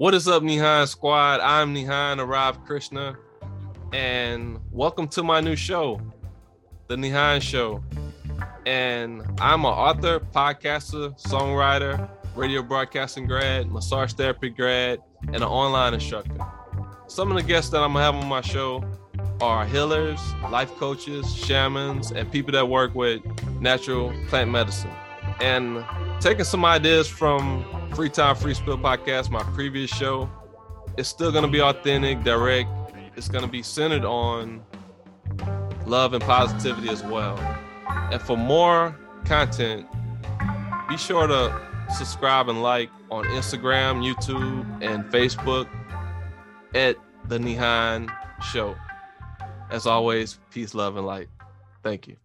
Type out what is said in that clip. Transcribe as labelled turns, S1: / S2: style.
S1: What is up, Nihan Squad? I'm Nihan Aarav Krishna, and welcome to my new show, The Nihan Show. And I'm an author, podcaster, songwriter, radio broadcasting grad, massage therapy grad, and an online instructor. Some of the guests that I'm gonna have on my show are healers, life coaches, shamans, and people that work with natural plant medicine. And taking some ideas from Free Time Free Spill podcast, my previous show, it's still gonna be authentic, direct. It's gonna be centered on love and positivity as well. And for more content, be sure to subscribe and like on Instagram, YouTube, and Facebook at the Nihan Show. As always, peace, love, and light. Thank you.